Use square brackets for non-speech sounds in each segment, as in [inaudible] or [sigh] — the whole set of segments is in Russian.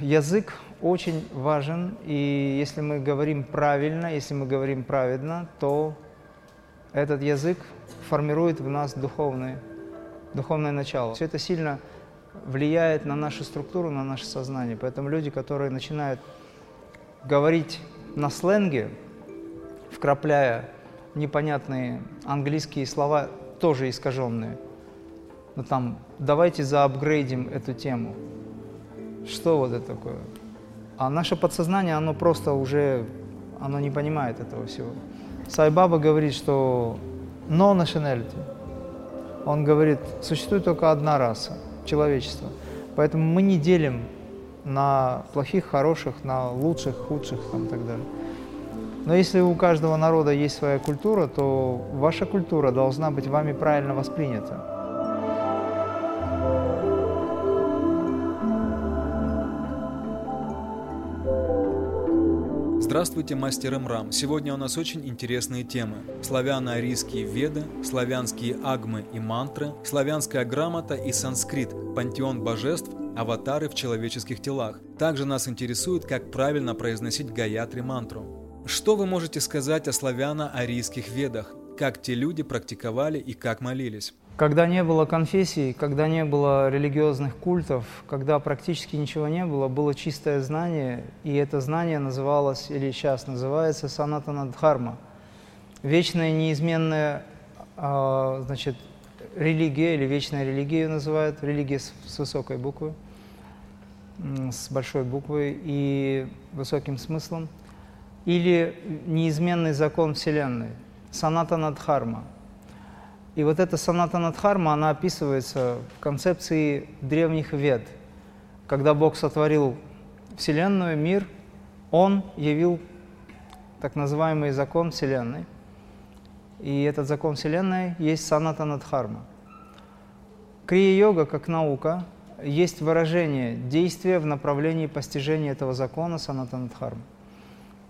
язык очень важен, и если мы говорим правильно, если мы говорим праведно, то этот язык формирует в нас духовное, духовное начало. Все это сильно влияет на нашу структуру, на наше сознание. Поэтому люди, которые начинают говорить на сленге, вкрапляя непонятные английские слова, тоже искаженные, ну там, давайте заапгрейдим эту тему. Что вот это такое? А наше подсознание, оно просто уже, оно не понимает этого всего. Сайбаба говорит, что no nationality. Он говорит, существует только одна раса, человечество. Поэтому мы не делим на плохих, хороших, на лучших, худших там, и так далее. Но если у каждого народа есть своя культура, то ваша культура должна быть вами правильно воспринята. Здравствуйте, мастер Имрам. Сегодня у нас очень интересные темы. Славяно-арийские веды, славянские агмы и мантры, славянская грамота и санскрит, пантеон божеств, аватары в человеческих телах. Также нас интересует, как правильно произносить гаятри мантру. Что вы можете сказать о славяно-арийских ведах? Как те люди практиковали и как молились? Когда не было конфессий, когда не было религиозных культов, когда практически ничего не было, было чистое знание, и это знание называлось, или сейчас называется, санатанадхарма. Вечная, неизменная а, значит, религия, или вечная религия ее называют, религия с, с высокой буквы, с большой буквы и высоким смыслом, или неизменный закон Вселенной, санатанадхарма – и вот эта соната Надхарма, она описывается в концепции древних вед. Когда Бог сотворил Вселенную, мир, Он явил так называемый закон Вселенной. И этот закон Вселенной есть саната Надхарма. Крия-йога, как наука, есть выражение действия в направлении постижения этого закона саната Надхарма.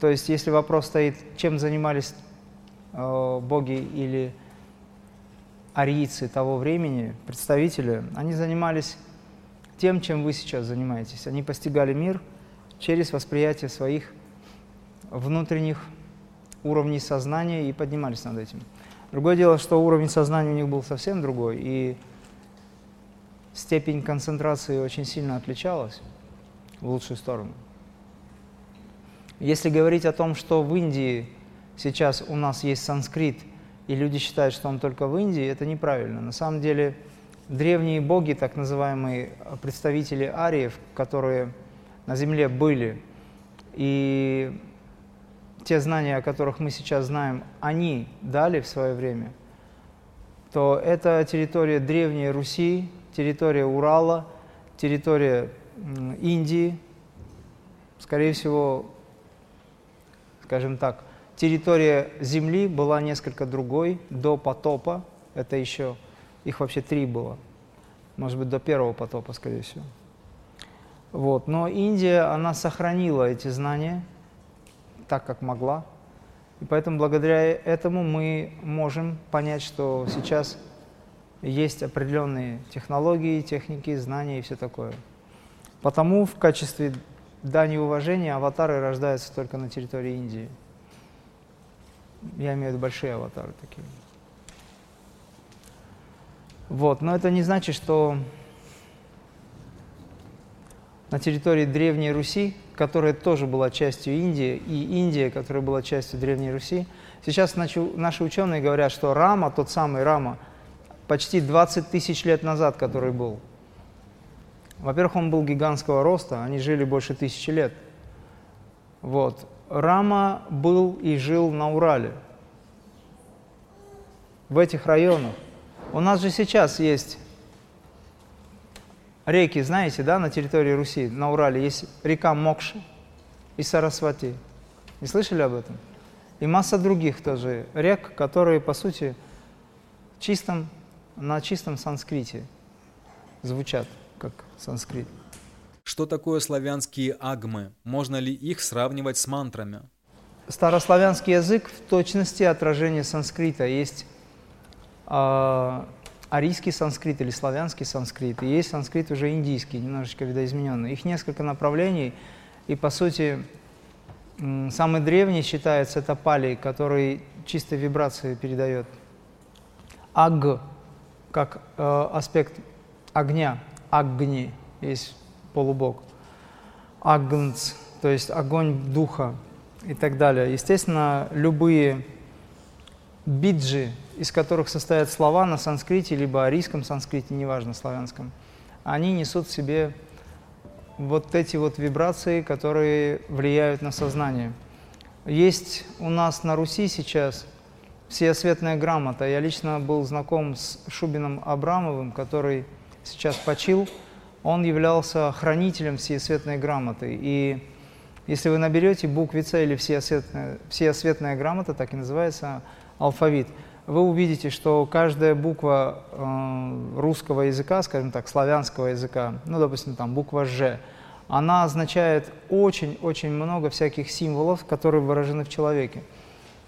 То есть, если вопрос стоит, чем занимались э, боги или арийцы того времени, представители, они занимались тем, чем вы сейчас занимаетесь. Они постигали мир через восприятие своих внутренних уровней сознания и поднимались над этим. Другое дело, что уровень сознания у них был совсем другой, и степень концентрации очень сильно отличалась в лучшую сторону. Если говорить о том, что в Индии сейчас у нас есть санскрит – и люди считают, что он только в Индии, это неправильно. На самом деле древние боги, так называемые представители ариев, которые на Земле были, и те знания, о которых мы сейчас знаем, они дали в свое время, то это территория Древней Руси, территория Урала, территория Индии, скорее всего, скажем так, территория Земли была несколько другой до потопа. Это еще, их вообще три было. Может быть, до первого потопа, скорее всего. Вот. Но Индия, она сохранила эти знания так, как могла. И поэтому благодаря этому мы можем понять, что сейчас есть определенные технологии, техники, знания и все такое. Потому в качестве дани уважения аватары рождаются только на территории Индии. Я имею в виду большие аватары такие. Вот, но это не значит, что на территории Древней Руси, которая тоже была частью Индии, и Индия, которая была частью Древней Руси, сейчас наши, ученые говорят, что Рама, тот самый Рама, почти 20 тысяч лет назад, который был, во-первых, он был гигантского роста, они жили больше тысячи лет. Вот. Рама был и жил на Урале, в этих районах. У нас же сейчас есть реки, знаете, да, на территории Руси, на Урале есть река Мокша и Сарасвати. Не слышали об этом? И масса других тоже рек, которые, по сути, чистом, на чистом санскрите звучат, как санскрит. Что такое славянские агмы? Можно ли их сравнивать с мантрами? Старославянский язык в точности отражение санскрита. Есть э, арийский санскрит или славянский санскрит, и есть санскрит уже индийский, немножечко видоизмененный. Их несколько направлений, и по сути самый древний считается это пали, который чистой вибрации передает. Аг, как э, аспект огня, агни, есть полубог. Агнц, то есть огонь духа и так далее. Естественно, любые биджи, из которых состоят слова на санскрите, либо арийском санскрите, неважно, славянском, они несут в себе вот эти вот вибрации, которые влияют на сознание. Есть у нас на Руси сейчас всеосветная грамота. Я лично был знаком с Шубином Абрамовым, который сейчас почил. Он являлся хранителем всеосветной грамоты. И если вы наберете буквица или всеосветная, всеосветная грамота, так и называется, алфавит, вы увидите, что каждая буква э, русского языка, скажем так, славянского языка, ну, допустим, там буква «Ж», она означает очень-очень много всяких символов, которые выражены в человеке.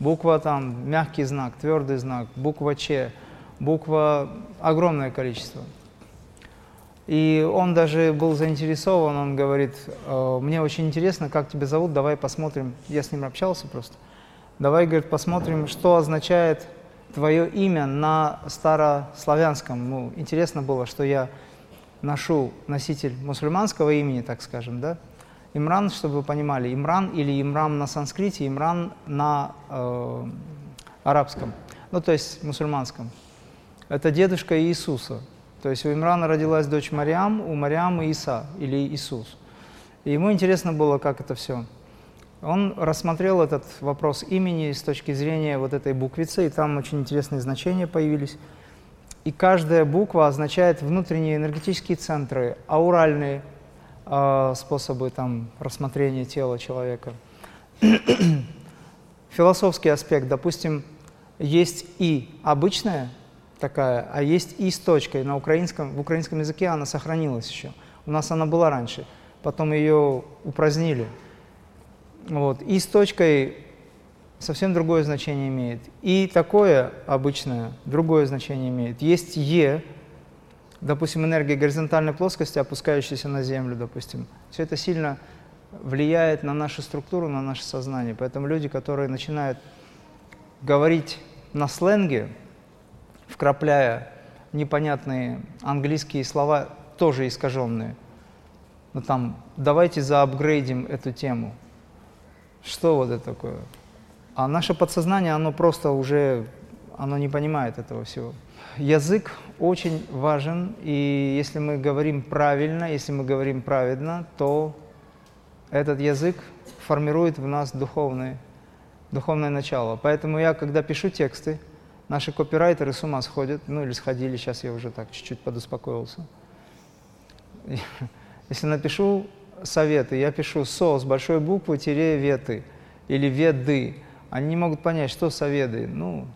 Буква там, мягкий знак, твердый знак, буква «Ч», буква огромное количество – и он даже был заинтересован, он говорит, «Э, мне очень интересно, как тебя зовут, давай посмотрим. Я с ним общался просто. Давай, говорит, посмотрим, что означает твое имя на старославянском. Ну, интересно было, что я ношу носитель мусульманского имени, так скажем, да. Имран, чтобы вы понимали, Имран или Имрам на санскрите, Имран на э, арабском, ну, то есть мусульманском. Это дедушка Иисуса. То есть у Имрана родилась дочь Мариам, у Мариам Иса или Иисус. И ему интересно было, как это все. Он рассмотрел этот вопрос имени с точки зрения вот этой буквицы, и там очень интересные значения появились. И каждая буква означает внутренние энергетические центры, ауральные э, способы там, рассмотрения тела человека. [clears throat] Философский аспект, допустим, есть и обычное, такая, а есть и с точкой. На украинском, в украинском языке она сохранилась еще. У нас она была раньше, потом ее упразднили. Вот. И с точкой совсем другое значение имеет. И такое обычное другое значение имеет. Есть Е, допустим, энергия горизонтальной плоскости, опускающаяся на Землю, допустим. Все это сильно влияет на нашу структуру, на наше сознание. Поэтому люди, которые начинают говорить на сленге, вкрапляя непонятные английские слова, тоже искаженные. Ну там, давайте заапгрейдим эту тему. Что вот это такое? А наше подсознание, оно просто уже, оно не понимает этого всего. Язык очень важен, и если мы говорим правильно, если мы говорим праведно, то этот язык формирует в нас духовное, духовное начало. Поэтому я, когда пишу тексты, Наши копирайтеры с ума сходят, ну или сходили, сейчас я уже так чуть-чуть подуспокоился. [laughs] Если напишу советы, я пишу «со» с большой буквы, тире «веты» или «веды». Они не могут понять, что советы. Ну,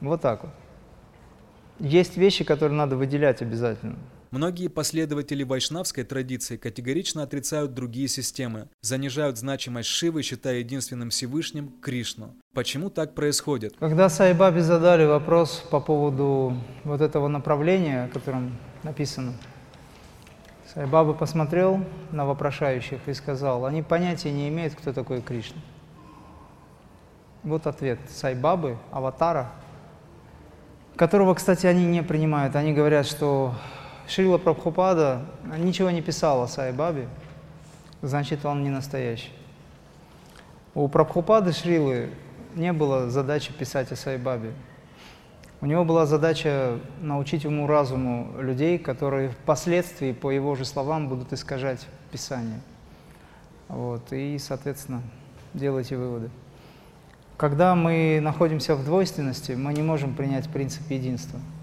вот так вот. Есть вещи, которые надо выделять обязательно. Многие последователи вайшнавской традиции категорично отрицают другие системы, занижают значимость Шивы, считая единственным Всевышним Кришну. Почему так происходит? Когда Сайбаби задали вопрос по поводу вот этого направления, о котором написано, Сайбаба посмотрел на вопрошающих и сказал, они понятия не имеют, кто такой Кришна. Вот ответ Сайбабы, аватара, которого, кстати, они не принимают. Они говорят, что Шрила Прабхупада ничего не писал о Сайбабе, значит, он не настоящий. У Прабхупады Шрилы не было задачи писать о Сайбабе. У него была задача научить уму-разуму людей, которые впоследствии, по его же словам, будут искажать Писание. Вот, и, соответственно, делайте выводы. Когда мы находимся в двойственности, мы не можем принять принцип единства –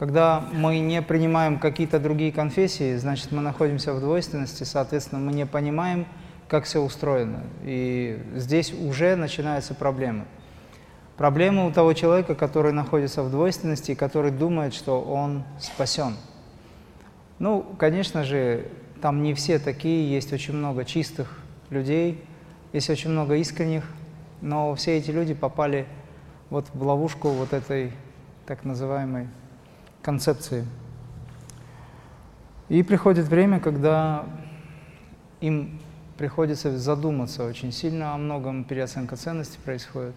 когда мы не принимаем какие-то другие конфессии, значит, мы находимся в двойственности, соответственно, мы не понимаем, как все устроено. И здесь уже начинаются проблемы. Проблема у того человека, который находится в двойственности и который думает, что он спасен. Ну, конечно же, там не все такие, есть очень много чистых людей, есть очень много искренних, но все эти люди попали вот в ловушку вот этой так называемой концепции. И приходит время, когда им приходится задуматься очень сильно о многом, переоценка ценностей происходит.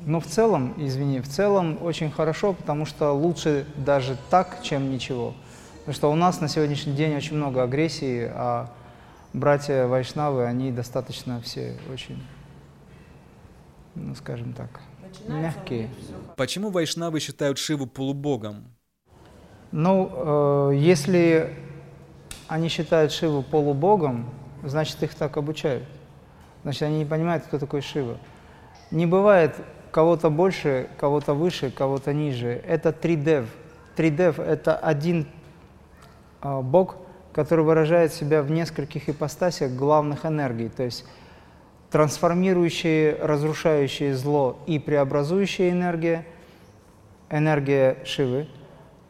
Но в целом, извини, в целом очень хорошо, потому что лучше даже так, чем ничего. Потому что у нас на сегодняшний день очень много агрессии, а братья Вайшнавы, они достаточно все очень, ну скажем так, мягкие. Почему Вайшнавы считают Шиву полубогом? Ну, э, если они считают Шиву полубогом, значит их так обучают. Значит, они не понимают, кто такой Шива. Не бывает кого-то больше, кого-то выше, кого-то ниже. Это тридев. Тридев – это один э, бог, который выражает себя в нескольких ипостасях главных энергий, то есть трансформирующие, разрушающие зло и преобразующая энергия, энергия Шивы,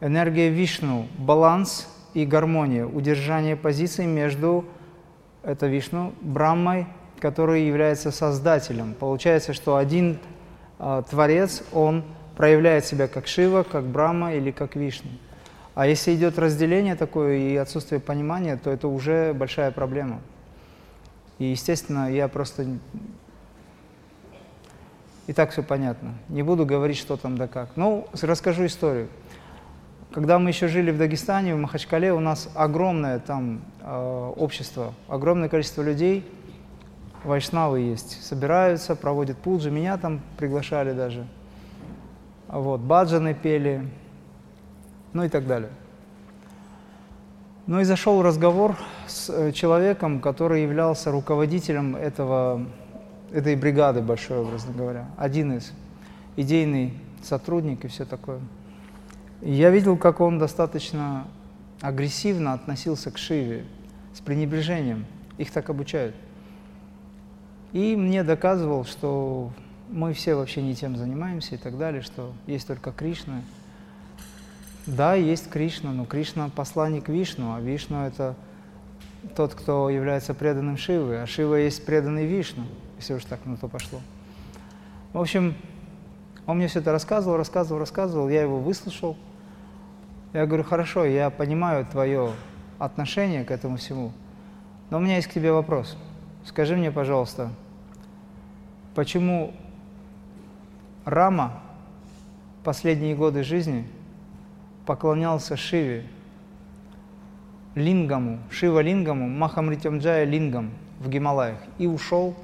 энергия Вишну, баланс и гармония, удержание позиций между, это Вишну, Браммой, который является создателем. Получается, что один э, Творец, он проявляет себя как Шива, как Брахма или как Вишну. А если идет разделение такое и отсутствие понимания, то это уже большая проблема. И, естественно, я просто... И так все понятно. Не буду говорить, что там да как. Ну, расскажу историю. Когда мы еще жили в Дагестане, в Махачкале, у нас огромное там э, общество, огромное количество людей, вайшнавы есть, собираются, проводят пуджи, меня там приглашали даже. Вот, баджаны пели, ну и так далее. Ну и зашел разговор с э, человеком, который являлся руководителем этого, этой бригады большой, образно говоря. Один из идейный сотрудник и все такое. Я видел, как он достаточно агрессивно относился к Шиве, с пренебрежением. Их так обучают. И мне доказывал, что мы все вообще не тем занимаемся и так далее, что есть только Кришна, да, есть Кришна, но Кришна – посланник Вишну, а Вишну – это тот, кто является преданным Шивы, а Шива есть преданный Вишну, если уж так на то пошло. В общем, он мне все это рассказывал, рассказывал, рассказывал, я его выслушал. Я говорю, хорошо, я понимаю твое отношение к этому всему, но у меня есть к тебе вопрос. Скажи мне, пожалуйста, почему Рама последние годы жизни – поклонялся Шиве, Лингаму, Шива Лингаму, Махамритямджая Лингам в Гималаях и ушел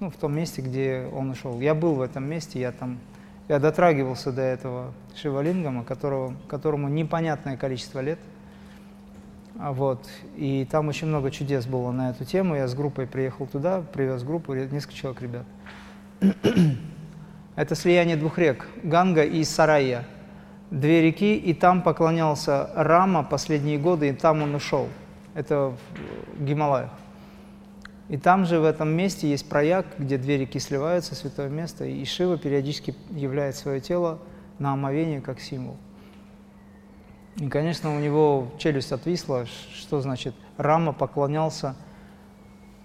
ну, в том месте, где он ушел. Я был в этом месте, я там, я дотрагивался до этого Шивалингама, которого, которому непонятное количество лет. А вот, и там очень много чудес было на эту тему. Я с группой приехал туда, привез группу, несколько человек ребят. [clears throat] Это слияние двух рек, Ганга и Сарайя две реки, и там поклонялся Рама последние годы, и там он ушел. Это в Гималаях. И там же, в этом месте, есть прояк, где две реки сливаются, святое место, и Шива периодически являет свое тело на омовение как символ. И, конечно, у него челюсть отвисла, что значит Рама поклонялся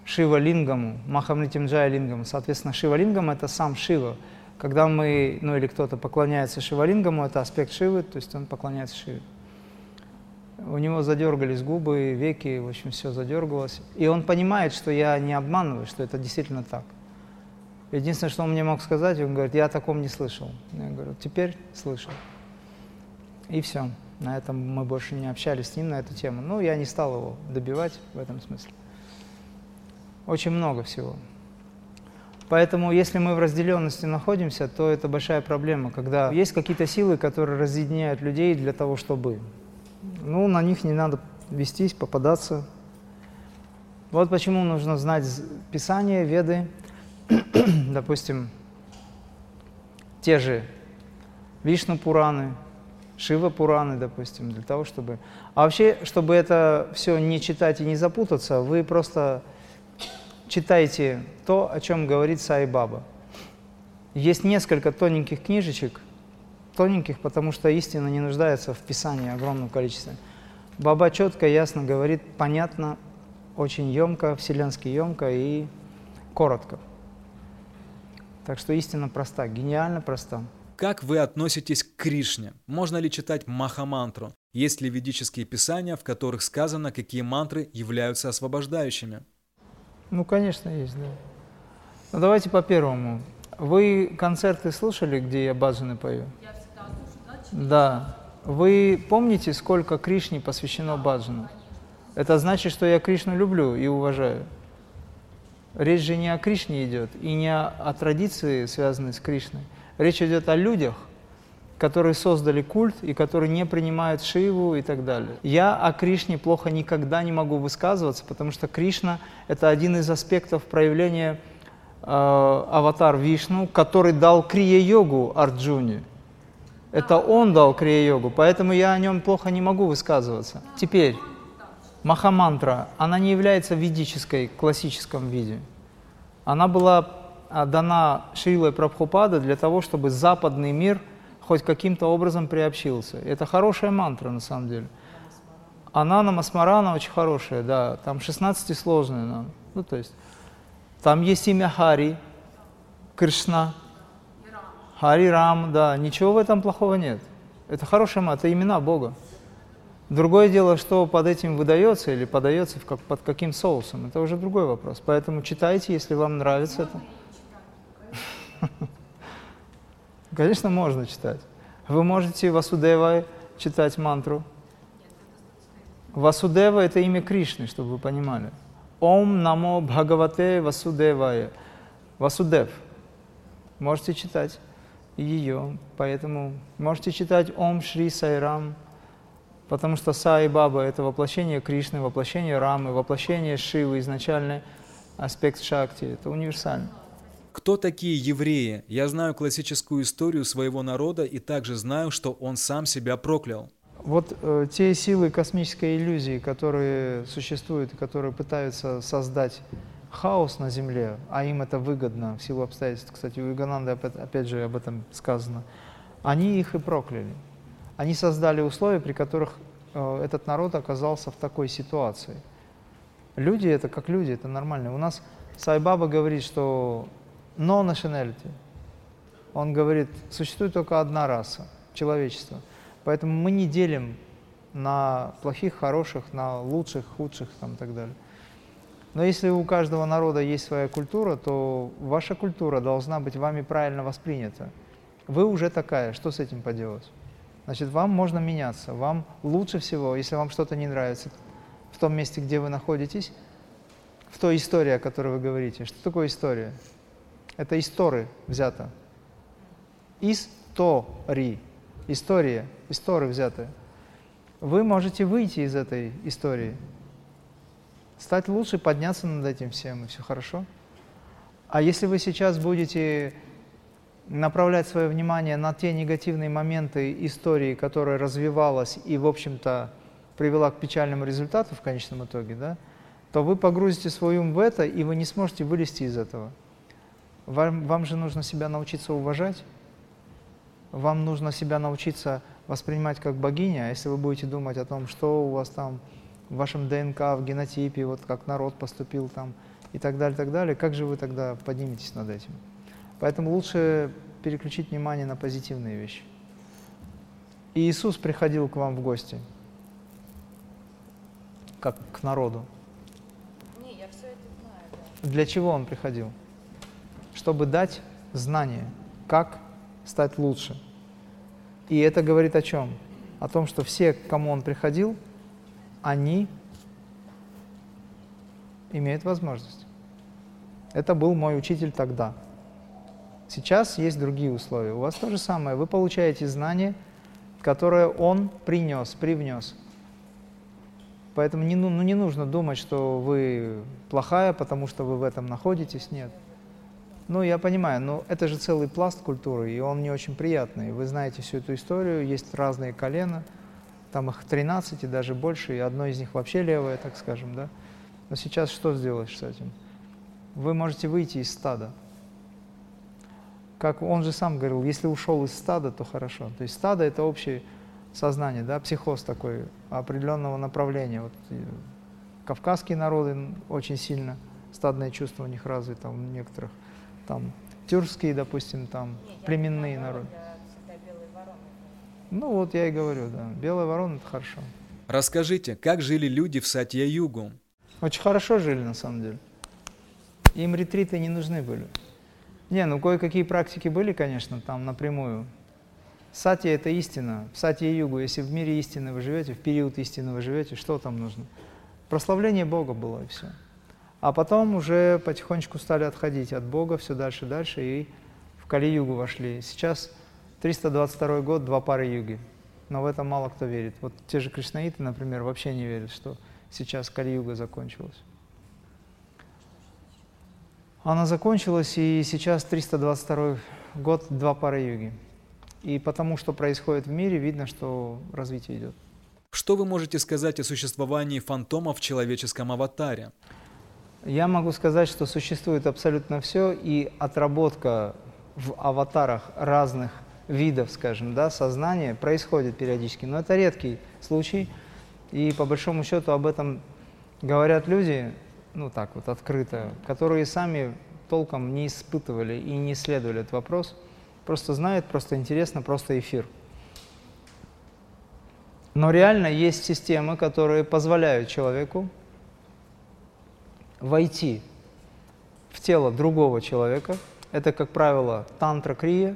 Шива Лингаму, Махамритимджая Лингаму. Соответственно, Шива Лингам – это сам Шива, когда мы, ну или кто-то поклоняется Шивалингаму, это аспект Шивы, то есть он поклоняется Шиве. У него задергались губы, веки, в общем, все задергалось. И он понимает, что я не обманываю, что это действительно так. Единственное, что он мне мог сказать, он говорит, я о таком не слышал. Я говорю, теперь слышал. И все. На этом мы больше не общались с ним на эту тему. Ну, я не стал его добивать в этом смысле. Очень много всего. Поэтому, если мы в разделенности находимся, то это большая проблема, когда есть какие-то силы, которые разъединяют людей для того, чтобы. Ну, на них не надо вестись, попадаться. Вот почему нужно знать Писание, Веды, [clears throat] допустим, те же Вишну Пураны, Шива Пураны, допустим, для того, чтобы... А вообще, чтобы это все не читать и не запутаться, вы просто читайте то, о чем говорит Сай Баба. Есть несколько тоненьких книжечек, тоненьких, потому что истина не нуждается в писании огромном количестве. Баба четко, ясно говорит, понятно, очень емко, вселенски емко и коротко. Так что истина проста, гениально проста. Как вы относитесь к Кришне? Можно ли читать Махамантру? Есть ли ведические писания, в которых сказано, какие мантры являются освобождающими? Ну, конечно, есть, да. Ну, давайте по первому. Вы концерты слушали, где я баджаны пою? Я всегда слушаю, да? Да. Вы помните, сколько Кришне посвящено баджану? Это значит, что я Кришну люблю и уважаю. Речь же не о Кришне идет и не о, о традиции, связанной с Кришной. Речь идет о людях, которые создали культ и которые не принимают Шиву и так далее. Я о Кришне плохо никогда не могу высказываться, потому что Кришна – это один из аспектов проявления э, аватар Вишну, который дал крия-йогу Арджуне. Это он дал крия-йогу, поэтому я о нем плохо не могу высказываться. Теперь, Махамантра, она не является ведической, классическом виде. Она была а, дана Шрилой Прабхупада для того, чтобы западный мир хоть каким-то образом приобщился. Это хорошая мантра на самом деле. Она на Масмарана очень хорошая, да, там 16 сложная нам. Ну, то есть, там есть имя Хари, Кришна, Хари Рам, да, ничего в этом плохого нет. Это хорошая мантра, это имена Бога. Другое дело, что под этим выдается или подается как, под каким соусом, это уже другой вопрос. Поэтому читайте, если вам нравится это. [laughs] Конечно, можно читать. Вы можете Васудева читать мантру. Васудева – это имя Кришны, чтобы вы понимали. Ом намо Бхагавате Васудевая. Васудев. Можете читать ее, поэтому можете читать Ом Шри Сайрам, потому что Сай Баба – это воплощение Кришны, воплощение Рамы, воплощение Шивы, изначальный аспект Шакти, это универсально. Кто такие евреи? Я знаю классическую историю своего народа и также знаю, что он сам себя проклял. Вот э, те силы космической иллюзии, которые существуют, которые пытаются создать хаос на Земле, а им это выгодно в силу обстоятельств, кстати, у Игананды опять же об этом сказано, они их и прокляли. Они создали условия, при которых э, этот народ оказался в такой ситуации. Люди это как люди, это нормально. У нас Сайбаба говорит, что no nationality. Он говорит, существует только одна раса – человечество. Поэтому мы не делим на плохих, хороших, на лучших, худших там, и так далее. Но если у каждого народа есть своя культура, то ваша культура должна быть вами правильно воспринята. Вы уже такая, что с этим поделать? Значит, вам можно меняться. Вам лучше всего, если вам что-то не нравится в том месте, где вы находитесь, в той истории, о которой вы говорите. Что такое история? Это истории взято. Истори. История. История взятая. Вы можете выйти из этой истории, стать лучше, подняться над этим всем, и все хорошо. А если вы сейчас будете направлять свое внимание на те негативные моменты истории, которая развивалась и, в общем-то, привела к печальному результату в конечном итоге, да, то вы погрузите свой ум в это, и вы не сможете вылезти из этого. Вам, вам же нужно себя научиться уважать. Вам нужно себя научиться воспринимать как богиня. А если вы будете думать о том, что у вас там в вашем ДНК, в генотипе, вот как народ поступил там и так далее, так далее, как же вы тогда подниметесь над этим? Поэтому лучше переключить внимание на позитивные вещи. И Иисус приходил к вам в гости, как к народу. Не, я все это знаю, да. Для чего Он приходил? Чтобы дать знание, как стать лучше. И это говорит о чем? О том, что все, к кому он приходил, они имеют возможность. Это был мой учитель тогда. Сейчас есть другие условия. У вас то же самое. Вы получаете знание, которое он принес, привнес. Поэтому не, ну, не нужно думать, что вы плохая, потому что вы в этом находитесь. Нет. Ну, я понимаю, но это же целый пласт культуры, и он не очень приятный. Вы знаете всю эту историю, есть разные колена, там их 13 и даже больше, и одно из них вообще левое, так скажем, да. Но сейчас что сделаешь с этим? Вы можете выйти из стада. Как он же сам говорил, если ушел из стада, то хорошо. То есть стадо – это общее сознание, да, психоз такой определенного направления. Вот э, кавказские народы очень сильно, стадное чувство у них развито, у некоторых – там тюркские, допустим, там, Не, я племенные народы. я всегда белые вороны. Ну вот я и говорю, да. Белая ворона – это хорошо. Расскажите, как жили люди в Сатья-Югу? Очень хорошо жили, на самом деле. Им ретриты не нужны были. Не, ну кое-какие практики были, конечно, там напрямую. Сатья – это истина. В Сатья-Югу, если в мире истины вы живете, в период истины вы живете, что там нужно? Прославление Бога было, и все. А потом уже потихонечку стали отходить от Бога все дальше и дальше, и в Кали-Югу вошли. Сейчас 322 год, два пары юги. Но в это мало кто верит. Вот те же кришнаиты, например, вообще не верят, что сейчас Кали-Юга закончилась. Она закончилась, и сейчас 322 год, два пары юги. И потому что происходит в мире, видно, что развитие идет. Что вы можете сказать о существовании фантома в человеческом аватаре? Я могу сказать, что существует абсолютно все, и отработка в аватарах разных видов, скажем, да, сознания происходит периодически. Но это редкий случай, и по большому счету об этом говорят люди, ну так вот открыто, которые сами толком не испытывали и не исследовали этот вопрос. Просто знают, просто интересно, просто эфир. Но реально есть системы, которые позволяют человеку войти в тело другого человека. Это, как правило, тантра-крия,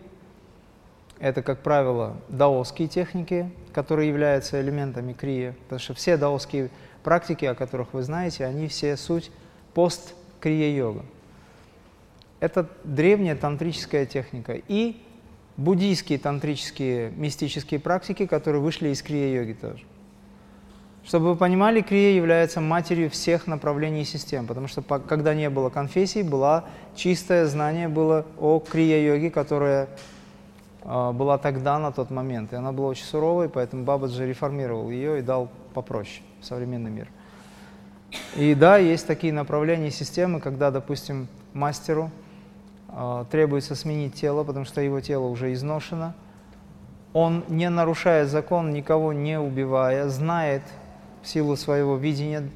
это, как правило, даосские техники, которые являются элементами крия, потому что все даосские практики, о которых вы знаете, они все суть пост-крия-йога. Это древняя тантрическая техника. И буддийские тантрические мистические практики, которые вышли из крия-йоги тоже. Чтобы вы понимали, крия является матерью всех направлений систем, потому что когда не было конфессий, было чистое знание было о крия-йоге, которое э, была тогда, на тот момент. И она была очень суровой, поэтому Бабаджи реформировал ее и дал попроще в современный мир. И да, есть такие направления системы, когда, допустим, мастеру э, требуется сменить тело, потому что его тело уже изношено. Он, не нарушая закон, никого не убивая, знает в силу своего видения,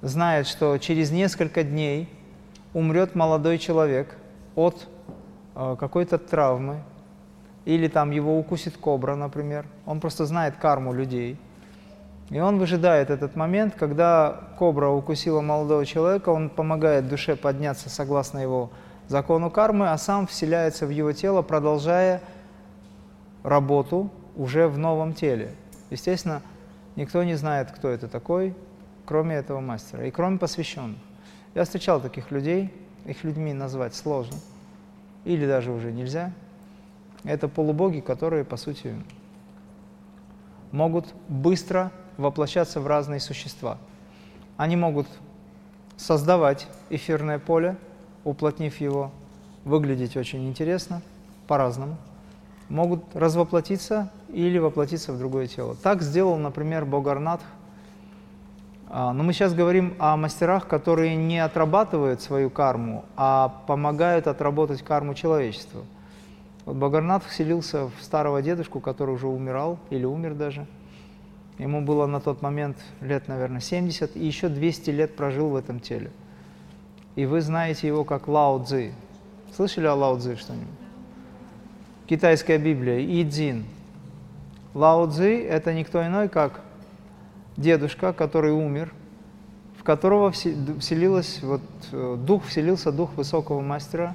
знает, что через несколько дней умрет молодой человек от э, какой-то травмы, или там его укусит кобра, например. Он просто знает карму людей. И он выжидает этот момент, когда кобра укусила молодого человека, он помогает душе подняться согласно его закону кармы, а сам вселяется в его тело, продолжая работу уже в новом теле. Естественно, Никто не знает, кто это такой, кроме этого мастера и кроме посвященных. Я встречал таких людей, их людьми назвать сложно, или даже уже нельзя. Это полубоги, которые, по сути, могут быстро воплощаться в разные существа. Они могут создавать эфирное поле, уплотнив его, выглядеть очень интересно, по-разному – могут развоплотиться или воплотиться в другое тело. Так сделал, например, Богарнатх. А, но мы сейчас говорим о мастерах, которые не отрабатывают свою карму, а помогают отработать карму человечеству. Вот Богарнатх вселился в старого дедушку, который уже умирал или умер даже. Ему было на тот момент лет, наверное, 70, и еще 200 лет прожил в этом теле. И вы знаете его как Лао Цзи. Слышали о Лао Цзи что-нибудь? китайская Библия, Идзин. Лао Цзи – это никто иной, как дедушка, который умер, в которого вселилась, вот, э, дух, вселился дух высокого мастера,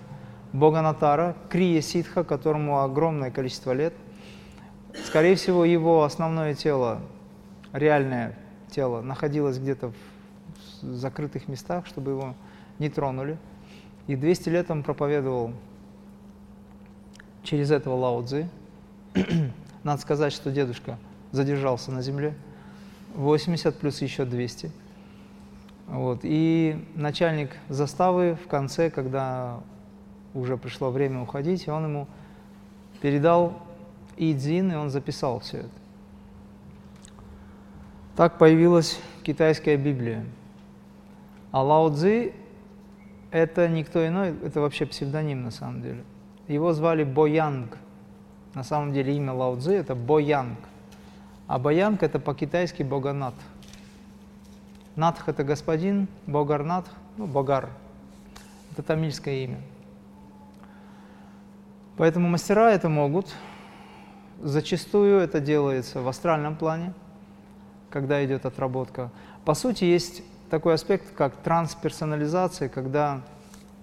Бога Натара, Крия Ситха, которому огромное количество лет. Скорее всего, его основное тело, реальное тело, находилось где-то в закрытых местах, чтобы его не тронули. И 200 лет он проповедовал через этого Лао Цзи. Надо сказать, что дедушка задержался на земле. 80 плюс еще 200. Вот. И начальник заставы в конце, когда уже пришло время уходить, он ему передал Идзин, и он записал все это. Так появилась китайская Библия. А Лао Цзи – это никто иной, это вообще псевдоним на самом деле. Его звали Боянг. На самом деле имя Лао Цзи это Боянг. А Боянг это по-китайски Боганат. Натх это господин, Богарнатх, ну, Богар. Это тамильское имя. Поэтому мастера это могут. Зачастую это делается в астральном плане, когда идет отработка. По сути, есть такой аспект, как трансперсонализация, когда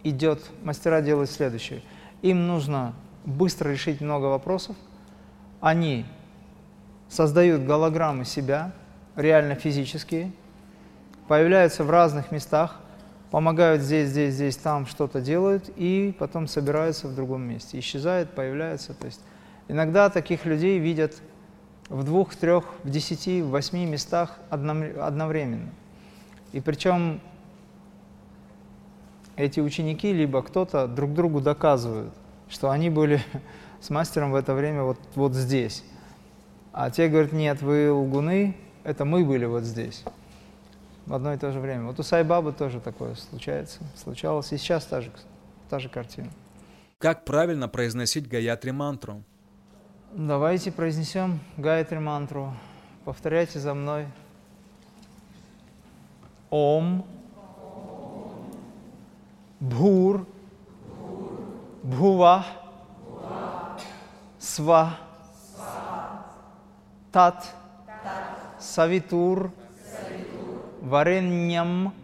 идет, мастера делают следующее. Им нужно быстро решить много вопросов. Они создают голограммы себя, реально физические, появляются в разных местах, помогают здесь, здесь, здесь, там что-то делают, и потом собираются в другом месте. Исчезают, появляются. То есть иногда таких людей видят в двух, трех, в десяти, в восьми местах одновременно. И причем эти ученики, либо кто-то друг другу доказывают, что они были [laughs] с мастером в это время вот, вот здесь. А те говорят, нет, вы лгуны, это мы были вот здесь в одно и то же время. Вот у Сайбабы тоже такое случается, случалось, и сейчас та же, та же картина. Как правильно произносить Гаятри мантру? Давайте произнесем Гаятри мантру. Повторяйте за мной. Ом, Бхур, Бхува, Сва, Тат, Савитур, Вареньям.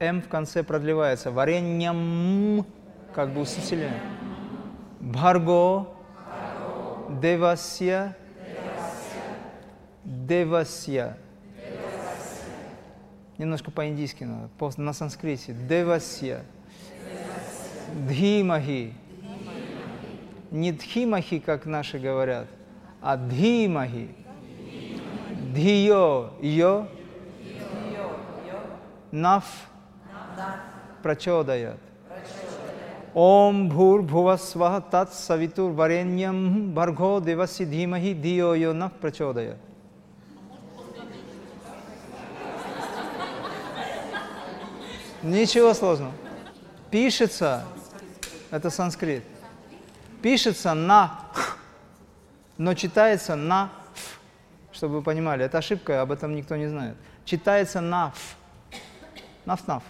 М в конце продлевается. Вареньям, как бы усиление. Бхарго, Девасья, Девасья. Немножко по-индийски надо, на санскрите. Девасья. Дхимахи. Не дхимахи, как наши говорят, а дхимахи. Dhiyo, yo, naf, prachodayat. Om bhur bhuvasvah tat savitur varenyam bhargo devasi dhimahi dhiyo yo naf prachodayat. Ничего сложного. Пишется, это санскрит, пишется на, но читается на чтобы вы понимали, это ошибка, об этом никто не знает. Читается наф. Наф-наф.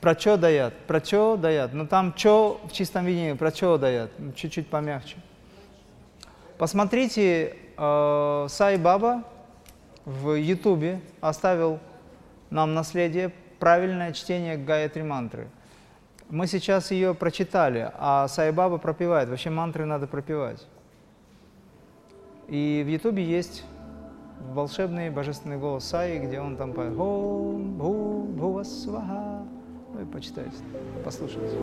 Про чё дает? Про чё дает? Но там чё в чистом виде, про чё дает? Чуть-чуть помягче. Посмотрите, э, Сай Баба в Ютубе оставил нам наследие правильное чтение Гаятри мантры. Мы сейчас ее прочитали, а Сай Баба пропевает. Вообще мантры надо пропевать. И в Ютубе есть волшебный божественный голос Саи, где он там поет «Ом Бху Бхува Сваха». Ну и почитайте, послушайте.